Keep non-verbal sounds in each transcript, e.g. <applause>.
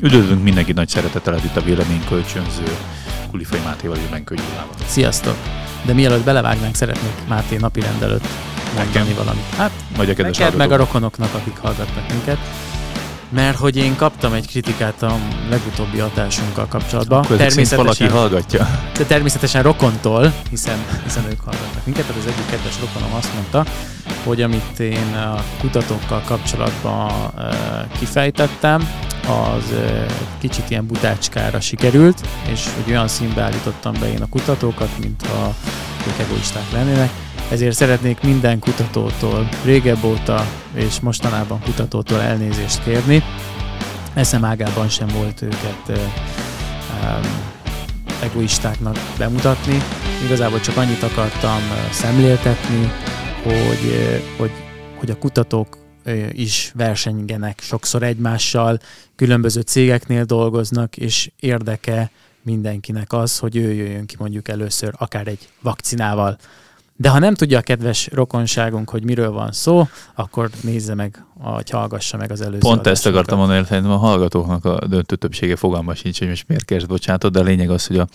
Üdvözlünk mindenkit nagy szeretettel itt a véleménykölcsönző Kulifai Mátéval és Benkő Gyulával. Sziasztok! De mielőtt belevágnánk, szeretnék Máté napi rendelőtt mondani valamit. Hát, Vagy a kedves neked, meg a rokonoknak, akik hallgatnak minket. Mert hogy én kaptam egy kritikát a legutóbbi adásunkkal kapcsolatban. Akkor szerint valaki hallgatja. de természetesen rokontól, hiszen, hiszen ők hallgatnak minket, tehát az egyik kedves rokonom azt mondta, hogy amit én a kutatókkal kapcsolatban kifejtettem, az kicsit ilyen butácskára sikerült, és hogy olyan színbe állítottam be én a kutatókat, mintha ők egoisták lennének. Ezért szeretnék minden kutatótól, régebb óta és mostanában kutatótól elnézést kérni. Eszem ágában sem volt őket um, egoistáknak bemutatni. Igazából csak annyit akartam szemléltetni, hogy, hogy, hogy a kutatók is versenygenek sokszor egymással, különböző cégeknél dolgoznak, és érdeke mindenkinek az, hogy ő jöjjön ki mondjuk először akár egy vakcinával. De ha nem tudja a kedves rokonságunk, hogy miről van szó, akkor nézze meg, vagy hallgassa meg az előző Pont ezt akartam mondani, szerintem a hallgatóknak a döntő többsége fogalma sincs, hogy most miért kérsz bocsánatot, de a lényeg az, hogy a...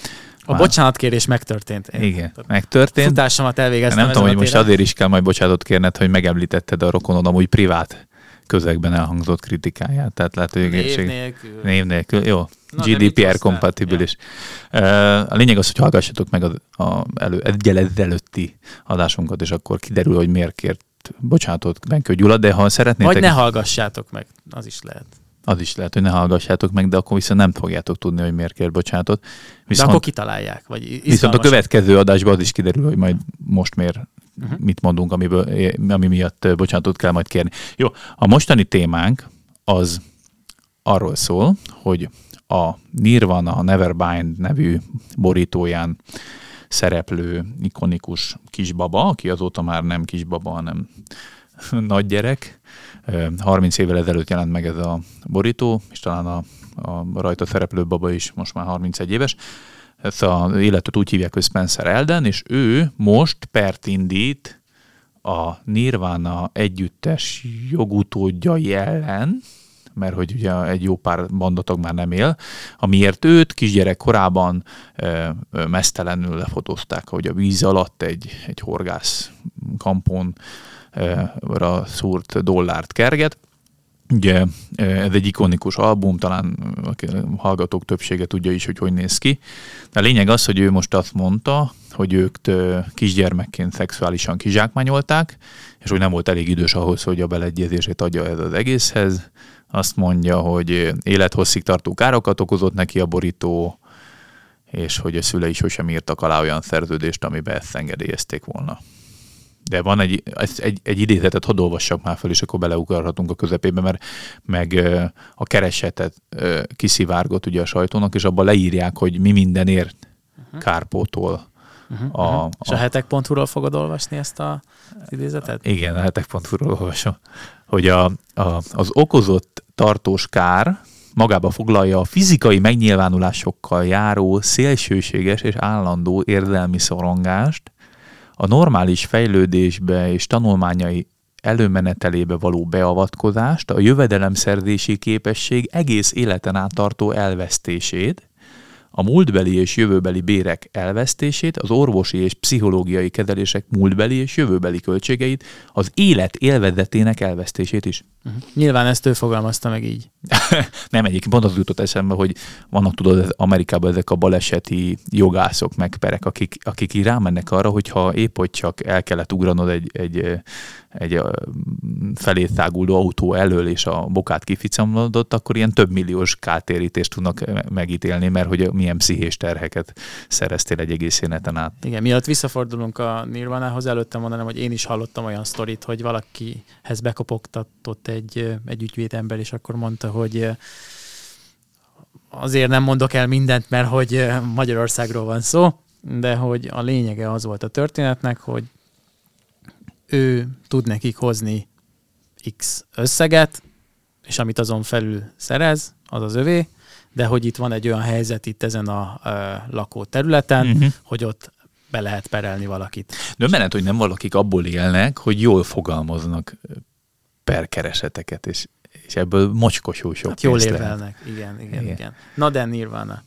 A Már- bocsánatkérés megtörtént. Én Igen, megtörtént. Futásomat elvégeztem Nem tudom, hogy most azért is kell majd bocsánatot kérned, hogy megemlítetted a rokonod amúgy privát közegben elhangzott kritikáját. Tehát lehet, hogy Név nélkül. Név nélkül, jó. Na, de GDPR kompatibilis. Ja. A lényeg az, hogy hallgassatok meg a, a elő, egyel előtti adásunkat, és akkor kiderül, hogy miért kért bocsánatot Benkő Gyula, de ha szeretnétek, Vagy ne hallgassátok meg, az is lehet. az is lehet, hogy ne hallgassátok meg, de akkor viszont nem fogjátok tudni, hogy miért kért bocsánatot. De Viszont, akkor kitalálják. Vagy viszont a következő adásban az is kiderül, hogy majd most miért Mhm. mit mondunk, amiből, ami miatt bocsánatot kell majd kérni. Jó, a mostani témánk az arról szól, hogy a Nirvana a Nevermind nevű borítóján szereplő ikonikus kisbaba, aki azóta már nem kisbaba, hanem <laughs> nagy gyerek. Ö, 30 évvel ezelőtt jelent meg ez a borító, és talán a, a rajta szereplő baba is most már 31 éves. Ezt az életet úgy hívják, hogy Spencer Elden, és ő most pert indít a Nirvana együttes jogutódjai ellen, mert hogy ugye egy jó pár bandatag már nem él, amiért őt kisgyerek korában ö, mesztelenül lefotózták, hogy a víz alatt egy, egy horgász kampon ra szúrt dollárt kerget. Ugye ö, ez egy ikonikus album, talán a hallgatók többsége tudja is, hogy hogy néz ki. De a lényeg az, hogy ő most azt mondta, hogy ők ö, kisgyermekként szexuálisan kizsákmányolták, és hogy nem volt elég idős ahhoz, hogy a beleegyezését adja ez az egészhez. Azt mondja, hogy élethosszig tartó károkat okozott neki a borító, és hogy a szülei sosem írtak alá olyan szerződést, amiben ezt engedélyezték volna. De van egy, egy, egy, egy idézetet, hadd olvassak már fel, és akkor beleugrhatunk a közepébe, mert meg a keresetet kiszivárgott ugye a sajtónak, és abban leírják, hogy mi mindenért kárpótol Uh-huh, a- uh-huh. És a a- hetek.hu-ról fogod olvasni ezt a idézetet? Igen, a hetek.hu-ról olvasom, hogy a, a, az okozott tartós kár magába foglalja a fizikai megnyilvánulásokkal járó szélsőséges és állandó érzelmi szorongást, a normális fejlődésbe és tanulmányai előmenetelébe való beavatkozást, a jövedelemszerzési képesség egész életen át tartó elvesztését, a múltbeli és jövőbeli bérek elvesztését, az orvosi és pszichológiai kezelések múltbeli és jövőbeli költségeit, az élet élvezetének elvesztését is. Uh-huh. Nyilván ezt ő fogalmazta meg így. <laughs> Nem egyébként pont az jutott eszembe, hogy vannak tudod Amerikában ezek a baleseti jogászok, meg perek, akik, akik így rámennek arra, hogyha épp hogy csak el kellett ugranod egy, egy, egy ö, felé száguldó autó elől, és a bokát kificamlodott, akkor ilyen több milliós kártérítést tudnak megítélni, mert hogy milyen pszichés terheket szereztél egy egész életen át. Igen, mielőtt visszafordulunk a Nirvanához, előtte mondanám, hogy én is hallottam olyan sztorit, hogy valakihez bekopogtatott egy, egy ügyvédember, és akkor mondta, hogy ö, azért nem mondok el mindent, mert hogy ö, Magyarországról van szó, de hogy a lényege az volt a történetnek, hogy ő tud nekik hozni X összeget, és amit azon felül szerez, az az övé, de hogy itt van egy olyan helyzet itt ezen a lakóterületen, Mhm. hogy ott be lehet perelni valakit. De menet, hogy nem valakik abból élnek, hogy jól fogalmaznak perkereseteket, és és ebből mocskosú sok Hát jól érvelnek, igen, igen, Igen. igen. Na de Nirvana.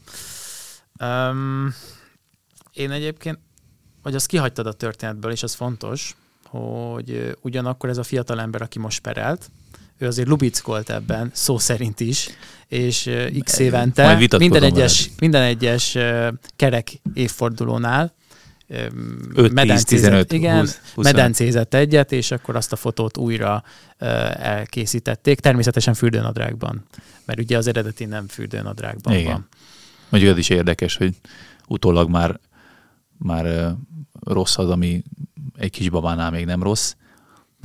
Um, én egyébként, vagy azt kihagytad a történetből, és az fontos, hogy ugyanakkor ez a fiatal ember, aki most perelt, ő azért lubickolt ebben, szó szerint is, és x évente minden veled. egyes, minden egyes kerek évfordulónál ö, 5, 10, medencézett- 15, igen, 20, 20. medencézett egyet, és akkor azt a fotót újra elkészítették, természetesen fürdőnadrágban, mert ugye az eredeti nem fürdőnadrágban Igen. van. Mondjuk az is érdekes, hogy utólag már, már rossz az, ami egy kis babánál még nem rossz.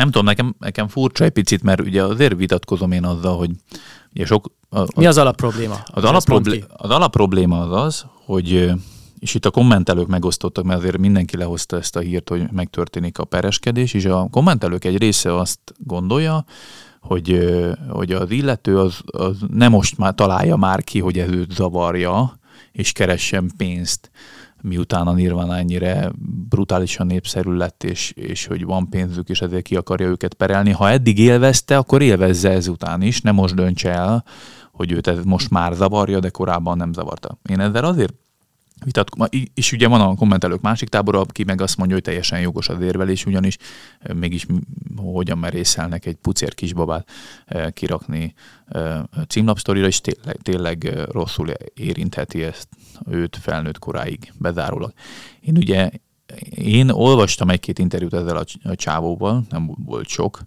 Nem tudom, nekem, nekem furcsa egy picit, mert ugye azért vitatkozom én azzal, hogy ugye sok... A, Mi az alapprobléma? Az, alapproblé- az alapprobléma az az, hogy és itt a kommentelők megosztottak, mert azért mindenki lehozta ezt a hírt, hogy megtörténik a pereskedés, és a kommentelők egy része azt gondolja, hogy, hogy az illető az, az nem most már találja már ki, hogy ez őt zavarja, és keressen pénzt, miután a Nirvana ennyire brutálisan népszerű lett, és, és hogy van pénzük, és ezért ki akarja őket perelni. Ha eddig élvezte, akkor élvezze ezután is, nem most döntse el, hogy őt ez most már zavarja, de korábban nem zavarta. Én ezzel azért vitatkozom, és ugye van a kommentelők másik tábora, aki meg azt mondja, hogy teljesen jogos az érvelés, ugyanis mégis hogyan merészelnek egy pucér kisbabát kirakni címlapsztorira, és tényleg, tényleg rosszul érintheti ezt őt felnőtt koráig bezárólag. Én ugye, én olvastam egy-két interjút ezzel a, cs- a csávóval, nem volt sok,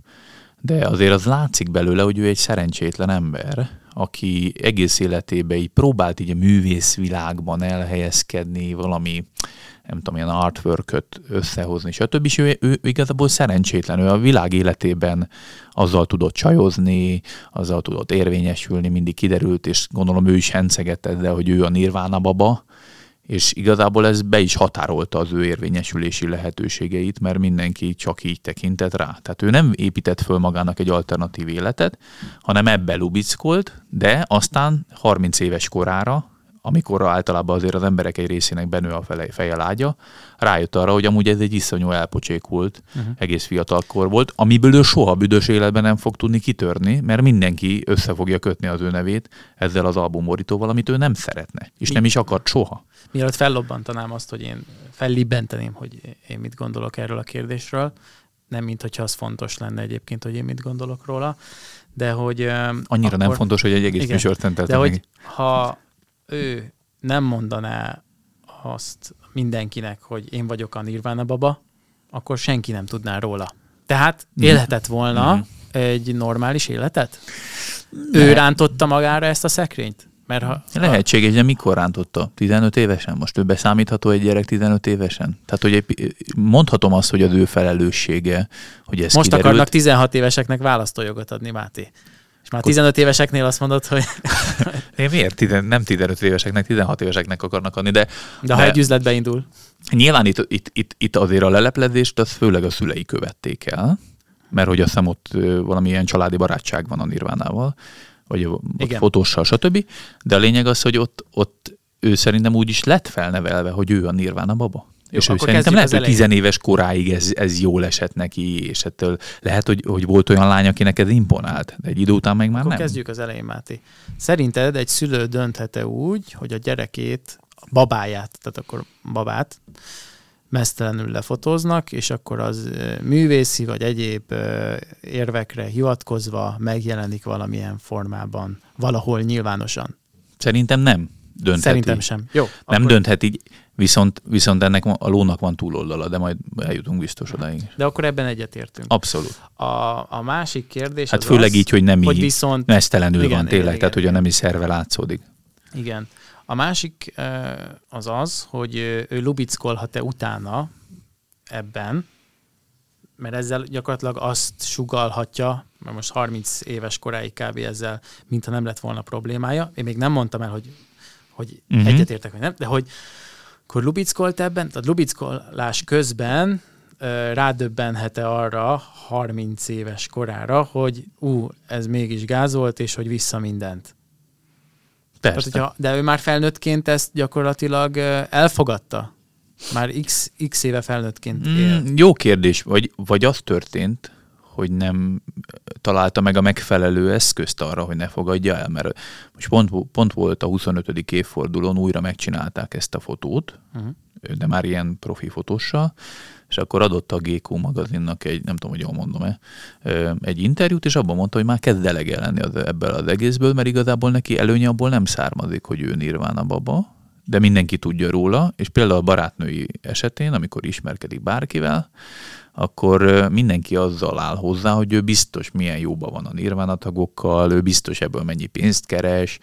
de azért az látszik belőle, hogy ő egy szerencsétlen ember, aki egész életében így próbált így a művészvilágban elhelyezkedni, valami, nem tudom, ilyen artwork összehozni, stb. És ő, ő igazából szerencsétlen, ő a világ életében azzal tudott csajozni, azzal tudott érvényesülni, mindig kiderült, és gondolom ő is hencegett ezzel, hogy ő a nirvána baba, és igazából ez be is határolta az ő érvényesülési lehetőségeit, mert mindenki csak így tekintett rá. Tehát ő nem épített föl magának egy alternatív életet, hanem ebbe lubickolt, de aztán 30 éves korára, amikor általában azért az emberek egy részének benő a fele, feje lágya, rájött arra, hogy amúgy ez egy iszonyú elpocsékult, uh-huh. egész fiatalkor volt, amiből ő soha büdös életben nem fog tudni kitörni, mert mindenki össze fogja kötni az ő nevét ezzel az albumborítóval, amit ő nem szeretne, és Mi- nem is akart soha. Mielőtt fellobbantanám azt, hogy én fellibbenteném, hogy én mit gondolok erről a kérdésről, nem mint hogyha az fontos lenne egyébként, hogy én mit gondolok róla, de hogy... Annyira akkor, nem fontos, hogy egy egész műsort De hogy ha ő nem mondaná azt mindenkinek, hogy én vagyok a Nirvana baba, akkor senki nem tudná róla. Tehát Mhm. élhetett volna Mhm. egy normális életet? Ő rántotta magára ezt a szekrényt? Mert ha, Lehetséges, de mikor rántotta? 15 évesen? Most ő beszámítható egy gyerek 15 évesen? Tehát, hogy egy, mondhatom azt, hogy az ő felelőssége, hogy ez Most kiderült. akarnak 16 éveseknek választójogot adni, Máté. És már 15 éveseknél azt mondod, hogy <laughs> Én miért? Tizen, nem 15 éveseknek, 16 éveseknek akarnak adni, de de ha De- egy üzletbe indul. Nyilván itt, itt, itt, itt azért a leleplezést az főleg a szülei követték el, mert hogy azt hiszem ott valamilyen családi barátság van a Nirvánával, vagy ott Igen. fotóssal, stb. De a lényeg az, hogy ott, ott ő szerintem úgy is lett felnevelve, hogy ő a Nirvána baba. Jó, és ő szerintem lehet, hogy tizenéves koráig ez, ez jól esett neki, és ettől lehet, hogy, hogy volt olyan lány, akinek ez imponált, de egy idő után meg már Akkor nem. kezdjük az elején, Máté. Szerinted egy szülő dönthet-e úgy, hogy a gyerekét, a babáját, tehát akkor babát, mesztelenül lefotóznak, és akkor az művészi vagy egyéb érvekre hivatkozva megjelenik valamilyen formában, valahol nyilvánosan. Szerintem nem döntheti. Szerintem sem. Jó. Nem akkor- dönthet így, viszont, viszont ennek a lónak van túloldala, de majd eljutunk biztos odáig. De akkor ebben egyetértünk. Abszolút. A, a másik kérdés Hát az főleg az, így, hogy nem hogy így viszont mesztelenül Igen, van igen, tényleg, igen, tehát hogy a igen. nemi szerve látszódik. Igen. A másik az az, hogy ő lubickolhat-e utána ebben, mert ezzel gyakorlatilag azt sugalhatja, mert most 30 éves koráig kb. ezzel, mintha nem lett volna problémája. Én még nem mondtam el, hogy, hogy uh-huh. egyetértek, vagy nem, de hogy akkor lubickolt ebben, tehát lubickolás közben rádöbbenhet-e arra 30 éves korára, hogy ú, ez mégis gáz volt, és hogy vissza mindent. Persze. Tehát, hogyha, de ő már felnőttként ezt gyakorlatilag elfogadta. Már x, x éve felnőttként él. Mm, jó kérdés. Vagy, vagy az történt, hogy nem találta meg a megfelelő eszközt arra, hogy ne fogadja el, mert most pont, pont volt a 25. évfordulón, újra megcsinálták ezt a fotót, uh-huh. de már ilyen profi fotóssal, és akkor adott a GQ magazinnak egy, nem tudom, hogy jól mondom-e, egy interjút, és abban mondta, hogy már kezd delege lenni az, ebből az egészből, mert igazából neki előnye abból nem származik, hogy ő Nirvana baba, de mindenki tudja róla, és például a barátnői esetén, amikor ismerkedik bárkivel, akkor mindenki azzal áll hozzá, hogy ő biztos milyen jóban van a Nirvana tagokkal, ő biztos ebből mennyi pénzt keres,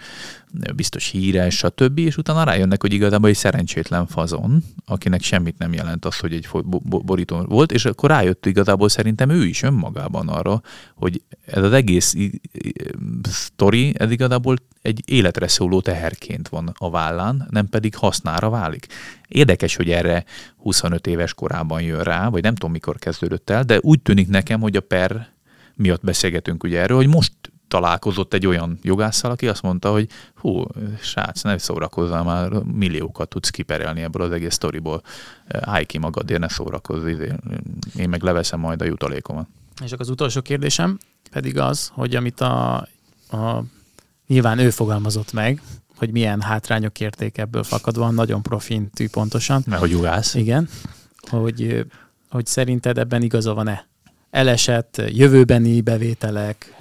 biztos híres, stb. És utána rájönnek, hogy igazából egy szerencsétlen fazon, akinek semmit nem jelent az, hogy egy borító volt, és akkor rájött igazából szerintem ő is önmagában arra, hogy ez az egész sztori, ez igazából egy életre szóló teherként van a vállán, nem pedig hasznára válik. Érdekes, hogy erre 25 éves korában jön rá, vagy nem tudom mikor kezdődött el, de úgy tűnik nekem, hogy a per miatt beszélgetünk ugye erről, hogy most találkozott egy olyan jogásszal, aki azt mondta, hogy hú, srác, ne szórakozzál már, milliókat tudsz kiperelni ebből az egész sztoriból. Állj ki magadért, ne szórakozz, izé, én meg leveszem majd a jutalékomat. És akkor az utolsó kérdésem pedig az, hogy amit a, a nyilván ő fogalmazott meg, hogy milyen hátrányok érték ebből fakadva, nagyon profintű pontosan. Mert hogy jogász. Igen. Hogy, hogy szerinted ebben igaza van-e? Elesett jövőbeni bevételek,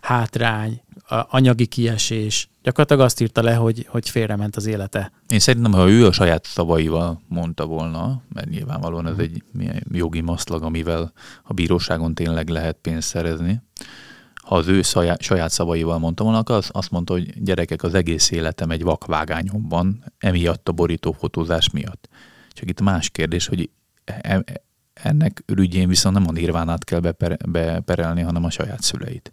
hátrány, anyagi kiesés. Gyakorlatilag azt írta le, hogy, hogy félrement az élete. Én szerintem, ha ő a saját szavaival mondta volna, mert nyilvánvalóan ez egy jogi maszlag, amivel a bíróságon tényleg lehet pénzt szerezni, ha az ő saját szavaival mondta volna, az azt mondta, hogy gyerekek, az egész életem egy vakvágányomban, emiatt a borítófotózás miatt. Csak itt más kérdés, hogy e, e, ennek ürügyén viszont nem a nirvánát kell beperelni, hanem a saját szüleit.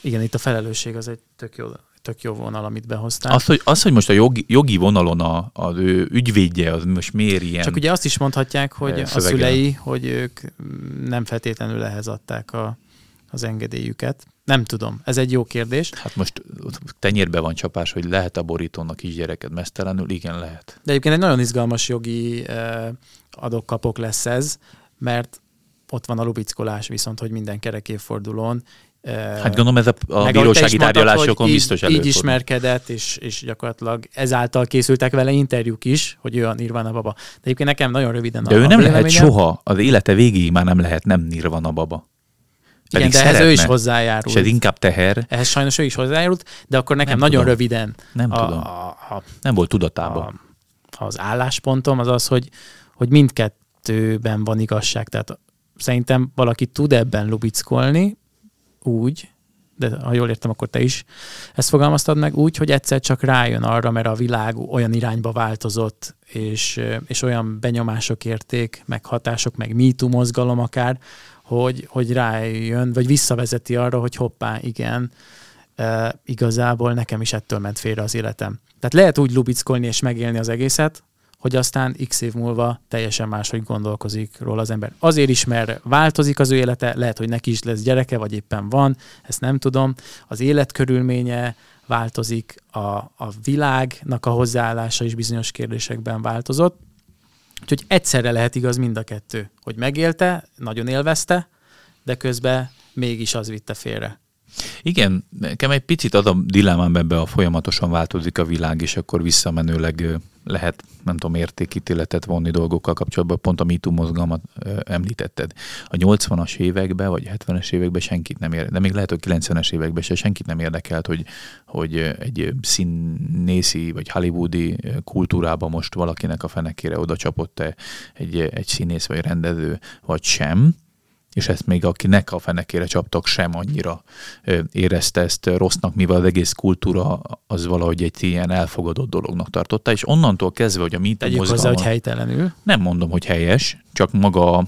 Igen, itt a felelősség az egy tök jó, tök jó vonal, amit behoztál. Az, hogy, az, hogy most a jogi, jogi vonalon a, az ő ügyvédje, az most miért ilyen... Csak ugye azt is mondhatják, hogy a szülei, hogy ők nem feltétlenül ehhez adták a, az engedélyüket. Nem tudom, ez egy jó kérdés. Hát most tenyérbe van csapás, hogy lehet a borítónak is gyereket mesztelenül? Igen, lehet. De egyébként egy nagyon izgalmas jogi eh, adokkapok lesz ez, mert ott van a lubickolás viszont, hogy minden kerekéfordulón Hát gondolom ez a, a bírósági tárgyalásokon így, biztos előfordul. Így ismerkedett, és, és gyakorlatilag ezáltal készültek vele interjúk is, hogy ő a Nirvana baba. De egyébként nekem nagyon röviden De a ő nem lehet soha, az élete végéig már nem lehet nem Nirvana baba. Igen, de ehhez ő is hozzájárult. És ez inkább teher. Ehhez sajnos ő is hozzájárult, de akkor nekem nem nagyon tudom. röviden. Nem a, tudom. A, a, nem volt tudatában. A, az álláspontom az az, hogy, hogy mindkettőben van igazság. Tehát szerintem valaki tud ebben lubickolni, úgy, de ha jól értem, akkor te is ezt fogalmaztad meg úgy, hogy egyszer csak rájön arra, mert a világ olyan irányba változott, és, és olyan benyomások érték, meg hatások, meg MeToo mozgalom akár, hogy, hogy rájön, vagy visszavezeti arra, hogy hoppá, igen, igazából nekem is ettől ment félre az életem. Tehát lehet úgy lubickolni és megélni az egészet, hogy aztán x év múlva teljesen máshogy gondolkozik róla az ember. Azért is, mert változik az ő élete, lehet, hogy neki is lesz gyereke, vagy éppen van, ezt nem tudom. Az életkörülménye változik, a, a világnak a hozzáállása is bizonyos kérdésekben változott. Úgyhogy egyszerre lehet igaz mind a kettő, hogy megélte, nagyon élvezte, de közben mégis az vitte félre. Igen, nekem egy picit az a dilemmám ebbe a folyamatosan változik a világ, és akkor visszamenőleg lehet, nem tudom, értékítéletet vonni dolgokkal kapcsolatban, pont a MeToo mozgalmat említetted. A 80-as években, vagy 70-es években senkit nem érdekelt, de még lehet, hogy 90-es években se senkit nem érdekelt, hogy, hogy egy színészi vagy hollywoodi kultúrában most valakinek a fenekére oda csapott-e egy, egy színész vagy rendező, vagy sem és ezt még akinek a fenekére csaptak sem annyira érezte ezt rossznak, mivel az egész kultúra az valahogy egy ilyen elfogadott dolognak tartotta, és onnantól kezdve, hogy a mit Tegyük hozzá, hogy helytelenül. Nem mondom, hogy helyes, csak maga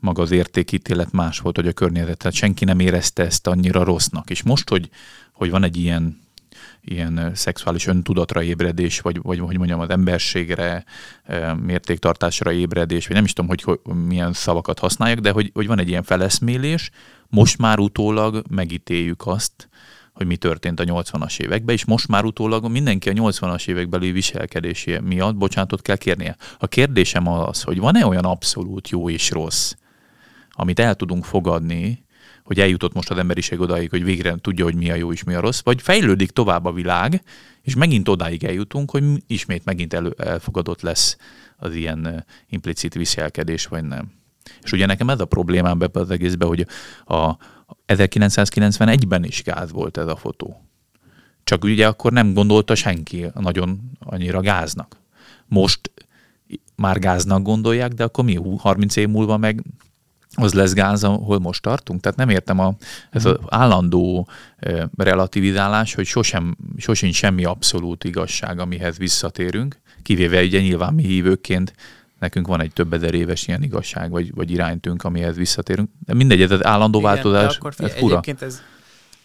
maga az értékítélet más volt, hogy a környezet, tehát senki nem érezte ezt annyira rossznak. És most, hogy, hogy van egy ilyen ilyen szexuális öntudatra ébredés, vagy, vagy hogy mondjam, az emberségre, mértéktartásra ébredés, vagy nem is tudom, hogy, hogy milyen szavakat használják, de hogy, hogy van egy ilyen feleszmélés, most már utólag megítéljük azt, hogy mi történt a 80-as években, és most már utólag mindenki a 80-as évekbeli viselkedésé miatt bocsánatot kell kérnie. A kérdésem az, hogy van-e olyan abszolút jó és rossz, amit el tudunk fogadni, hogy eljutott most az emberiség odáig, hogy végre tudja, hogy mi a jó és mi a rossz, vagy fejlődik tovább a világ, és megint odáig eljutunk, hogy ismét megint elő, elfogadott lesz az ilyen implicit viselkedés, vagy nem. És ugye nekem ez a problémám be az egészben, hogy a 1991-ben is gáz volt ez a fotó. Csak ugye akkor nem gondolta senki nagyon annyira gáznak. Most már gáznak gondolják, de akkor mi 30 év múlva meg az lesz gáz, ahol most tartunk. Tehát nem értem a, ez az állandó e, relativizálás, hogy sosem, sosem semmi abszolút igazság, amihez visszatérünk, kivéve ugye nyilván mi hívőként nekünk van egy több ezer éves ilyen igazság, vagy, vagy iránytünk, amihez visszatérünk. De mindegy, ez az állandó Igen, változás, akkor figyelj, ez fura. Egyébként ez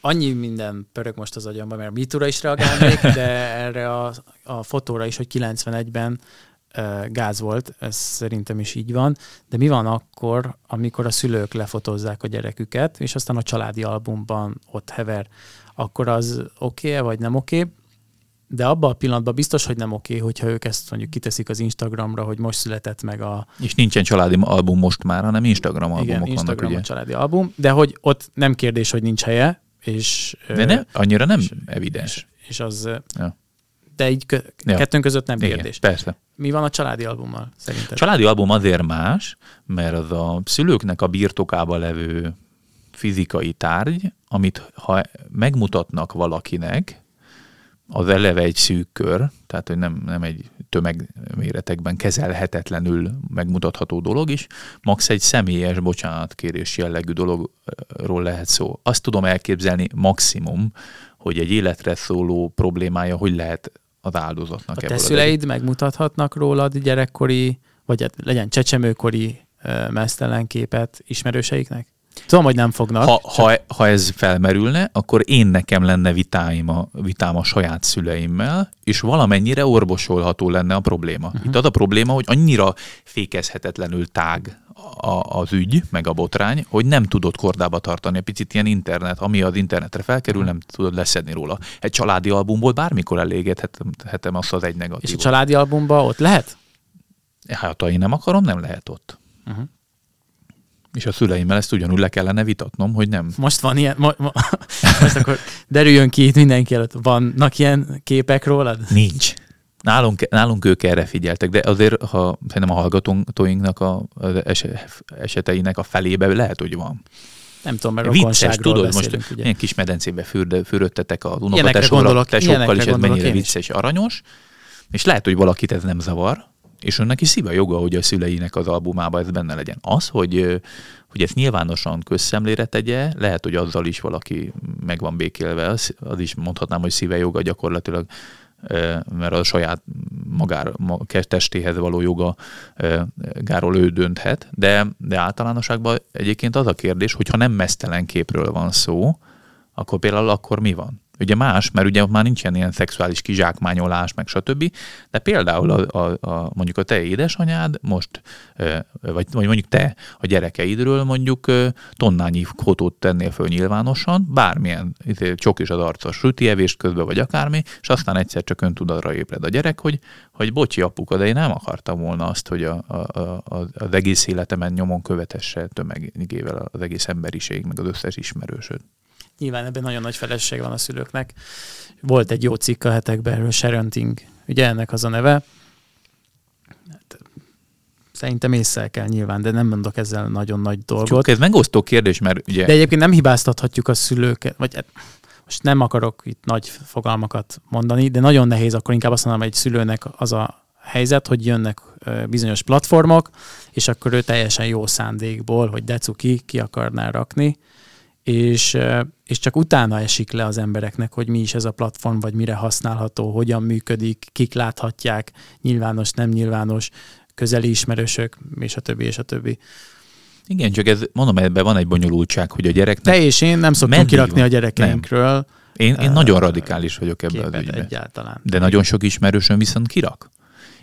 annyi minden pörög most az agyamban, mert mitura is reagálnék, de erre a, a fotóra is, hogy 91-ben gáz volt, ez szerintem is így van, de mi van akkor, amikor a szülők lefotózzák a gyereküket, és aztán a családi albumban ott hever, akkor az oké okay vagy nem oké, okay? de abban a pillanatban biztos, hogy nem oké, hogyha ők ezt mondjuk kiteszik az Instagramra, hogy most született meg a... És nincsen családi album most már, hanem Instagram albumok Igen, Instagram vannak, ugye? a családi album, de hogy ott nem kérdés, hogy nincs helye, és... De ne, annyira nem és, evidens. És, és az... Ja de így kö- ja. kettőnk között nem kérdés. Igen, persze. Mi van a családi albummal szerinted? A családi album azért más, mert az a szülőknek a birtokába levő fizikai tárgy, amit ha megmutatnak valakinek, az eleve egy szűk kör, tehát hogy nem, nem egy tömegméretekben kezelhetetlenül megmutatható dolog is, max egy személyes bocsánatkérés jellegű dologról lehet szó. Azt tudom elképzelni maximum, hogy egy életre szóló problémája hogy lehet az áldozatnak. A te szüleid megmutathatnak rólad gyerekkori, vagy hát legyen csecsemőkori mesztelen képet ismerőseiknek? Tudom, hogy nem fognak. Ha, csak... ha, ha ez felmerülne, akkor én nekem lenne vitáim a, vitám a saját szüleimmel, és valamennyire orvosolható lenne a probléma. Uh-huh. Itt az a probléma, hogy annyira fékezhetetlenül tág a, az ügy, meg a botrány, hogy nem tudod kordába tartani. a picit ilyen internet, ami az internetre felkerül, nem tudod leszedni róla. Egy családi albumból bármikor elégethetem azt az egy negatív. És a családi albumban ott lehet? Hát, ha én nem akarom, nem lehet ott. Uh-huh. És a szüleimmel ezt ugyanúgy le kellene vitatnom, hogy nem. Most van ilyen, mo, mo, <laughs> most akkor derüljön ki itt mindenki előtt. Vannak ilyen képek rólad? Nincs. Nálunk, nálunk ők erre figyeltek, de azért, ha szerintem a hallgatóinknak a, az eseteinek a felébe lehet, hogy van. Nem tudom, mert vicces, tudod, most ugye. milyen kis medencébe fürde, fürödtetek az unokatesóra, tesókkal is, ez mennyire vicces, aranyos, és lehet, hogy valakit ez nem zavar, és önnek is szíve joga, hogy a szüleinek az albumában ez benne legyen. Az, hogy, hogy ezt nyilvánosan közszemlére tegye, lehet, hogy azzal is valaki meg van békélve, az, az is mondhatnám, hogy szíve joga gyakorlatilag mert a saját magára, testéhez való joga gáról ő dönthet, de, de általánosságban egyébként az a kérdés, hogy ha nem mesztelen képről van szó, akkor például akkor mi van? Ugye más, mert ugye már nincsen ilyen szexuális kizsákmányolás, meg stb. De például a, a, a, mondjuk a te édesanyád most, vagy, vagy mondjuk te a gyerekeidről mondjuk tonnányi fotót tennél föl nyilvánosan, bármilyen izé, csok is az arca süti evést közben, vagy akármi, és aztán egyszer csak öntudatra ébred a gyerek, hogy, hogy bocsi apuka, de én nem akartam volna azt, hogy a, a, a, az egész életemen nyomon követesse tömegével az egész emberiség, meg az összes ismerősöd. Nyilván ebben nagyon nagy felelősség van a szülőknek. Volt egy jó cikk a hetekben erről, Sharenting, ugye ennek az a neve. Hát, szerintem észre kell nyilván, de nem mondok ezzel nagyon nagy dolgot. Csak ez megosztó kérdés, mert ugye... De egyébként nem hibáztathatjuk a szülőket, vagy hát most nem akarok itt nagy fogalmakat mondani, de nagyon nehéz akkor inkább azt mondom, hogy egy szülőnek az a helyzet, hogy jönnek bizonyos platformok, és akkor ő teljesen jó szándékból, hogy decuki, ki akarná rakni, és, és csak utána esik le az embereknek, hogy mi is ez a platform, vagy mire használható, hogyan működik, kik láthatják, nyilvános, nem nyilvános, közeli ismerősök, és a többi, és a többi. Igen, csak ez, mondom, ebben van egy bonyolultság, hogy a gyereknek... Te és én nem szoktunk kirakni van? a gyerekeinkről. Nem. Én, én uh, nagyon radikális vagyok ebben az ügyben. egyáltalán. De nagyon sok ismerősöm viszont kirak.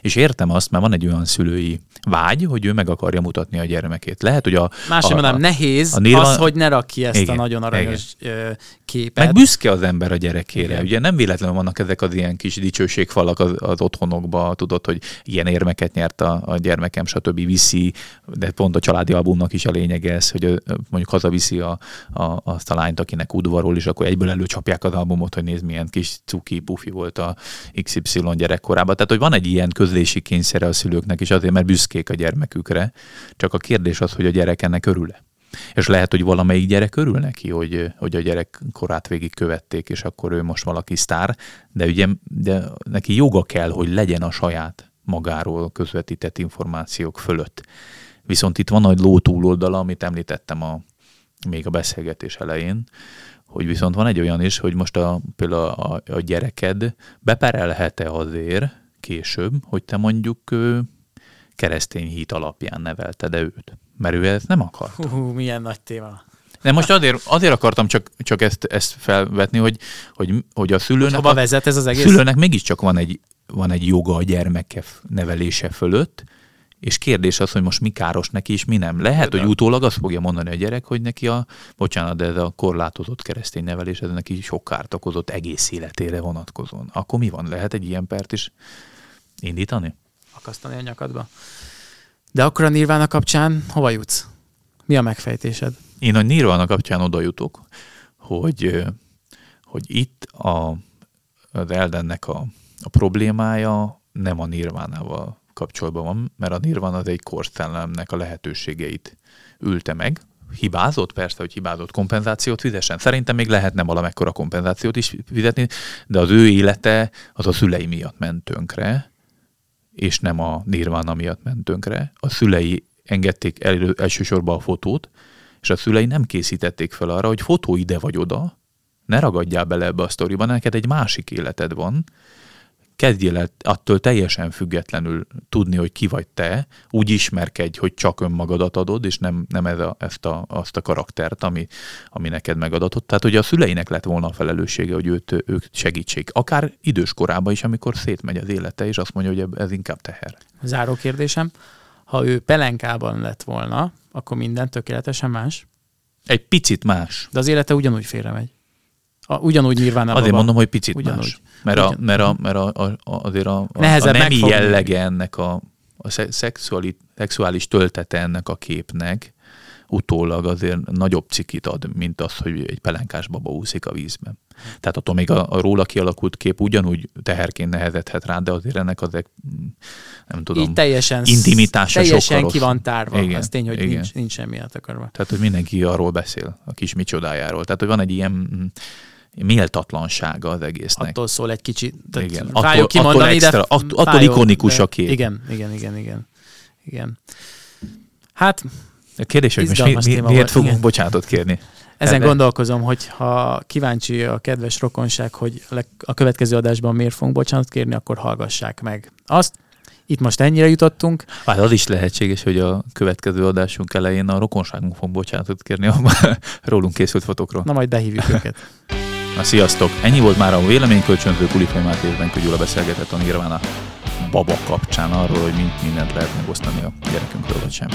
És értem azt, mert van egy olyan szülői vágy, hogy ő meg akarja mutatni a gyermekét. Lehet, hogy a... Másik mondanám, nehéz a nirvan... az, hogy ne rak ki ezt igen, a nagyon aranyos igen. képet. Meg büszke az ember a gyerekére. Igen. Ugye nem véletlenül vannak ezek az ilyen kis dicsőségfalak az, az otthonokba, tudod, hogy ilyen érmeket nyert a, a gyermekem, stb. viszi, de pont a családi albumnak is a lényege ez, hogy mondjuk hazaviszi a, a, azt a lányt, akinek udvarol, és akkor egyből előcsapják az albumot, hogy nézd, milyen kis cuki, pufi volt a XY gyerekkorában. Tehát, hogy van egy ilyen közlési kényszere a szülőknek is azért, mert büszkék a gyermekükre. Csak a kérdés az, hogy a gyerek ennek örül-e. És lehet, hogy valamelyik gyerek örül neki, hogy, hogy a gyerek korát végig követték, és akkor ő most valaki sztár, de ugye de neki joga kell, hogy legyen a saját magáról közvetített információk fölött. Viszont itt van egy ló túloldala, amit említettem a, még a beszélgetés elején, hogy viszont van egy olyan is, hogy most a, például a, a gyereked beperelhet-e azért később, hogy te mondjuk keresztény hit alapján nevelted-e őt? Mert ő ezt nem akarta. Hú, milyen nagy téma. De most azért, azért akartam csak, csak ezt, ezt felvetni, hogy, hogy, hogy a szülőnek... Hova vezet ez az egész? szülőnek mégiscsak van egy, van egy joga a gyermeke nevelése fölött, és kérdés az, hogy most mi káros neki, és mi nem. Lehet, de hogy utólag azt fogja mondani a gyerek, hogy neki a, bocsánat, de ez a korlátozott keresztény nevelés, ez neki sok kárt okozott egész életére vonatkozóan. Akkor mi van? Lehet egy ilyen pert is indítani? Akasztani a nyakadba. De akkor a Nirvana kapcsán hova jutsz? Mi a megfejtésed? Én a Nirvana kapcsán oda jutok, hogy, hogy itt a, az Eldennek a, a problémája nem a Nirvánával kapcsolatban van, mert a Nirvana az egy korszellemnek a lehetőségeit ülte meg. Hibázott? Persze, hogy hibázott kompenzációt fizessen. Szerintem még lehetne valamekkora kompenzációt is fizetni, de az ő élete az a szülei miatt ment tönkre, és nem a Nirvana miatt ment tönkre. A szülei engedték el, elsősorban a fotót, és a szülei nem készítették fel arra, hogy fotó ide vagy oda, ne ragadjál bele ebbe a sztoriba, neked egy másik életed van, kezdjél el attól teljesen függetlenül tudni, hogy ki vagy te, úgy ismerkedj, hogy csak önmagadat adod, és nem, nem ez a, ezt a, azt a karaktert, ami, ami neked megadatott. Tehát, hogy a szüleinek lett volna a felelőssége, hogy őt, ők segítsék. Akár idős korában is, amikor szétmegy az élete, és azt mondja, hogy ez inkább teher. Záró kérdésem. Ha ő pelenkában lett volna, akkor minden tökéletesen más? Egy picit más. De az élete ugyanúgy félremegy. A, ugyanúgy nyilván Azért mondom, hogy picit ugyanúgy. más. Mert, a, mert, a, mert a, a, azért a, a, a nemi megfogni. jellege ennek a, a szexuális, szexuális töltete ennek a képnek utólag azért nagyobb cikit ad, mint az, hogy egy pelenkás baba úszik a vízben. Tehát attól még a, a róla kialakult kép ugyanúgy teherként nehezedhet rá, de azért ennek az nem tudom, Így teljesen, intimitása teljesen ki van tárva. Igen, Az tény, hogy igen. nincs, nincs semmi akarva. Tehát, hogy mindenki arról beszél, a kis micsodájáról. Tehát, hogy van egy ilyen mm, méltatlansága az egésznek. Attól szól egy kicsit, tehát igen. Attól, kimondani, attól, extra, de attól, attól ikonikus de, a kép. Igen, igen, igen, igen. igen. Hát, a kérdés, hogy most mi, mi, miért fogunk igen. bocsánatot kérni? Ezen Ebben. gondolkozom, hogy ha kíváncsi a kedves rokonság, hogy a következő adásban miért fogunk bocsánatot kérni, akkor hallgassák meg azt. Itt most ennyire jutottunk. Hát az is lehetséges, hogy a következő adásunk elején a rokonságunk fog bocsánatot kérni a <laughs> rólunk készült fotokról. Na majd behívjuk őket. <laughs> Na sziasztok! Ennyi volt már a véleménykölcsönző Kulifai Máté Benko Gyula beszélgetett a Nirvana baba kapcsán arról, hogy mindent lehet megosztani a gyerekünkről, vagy sem.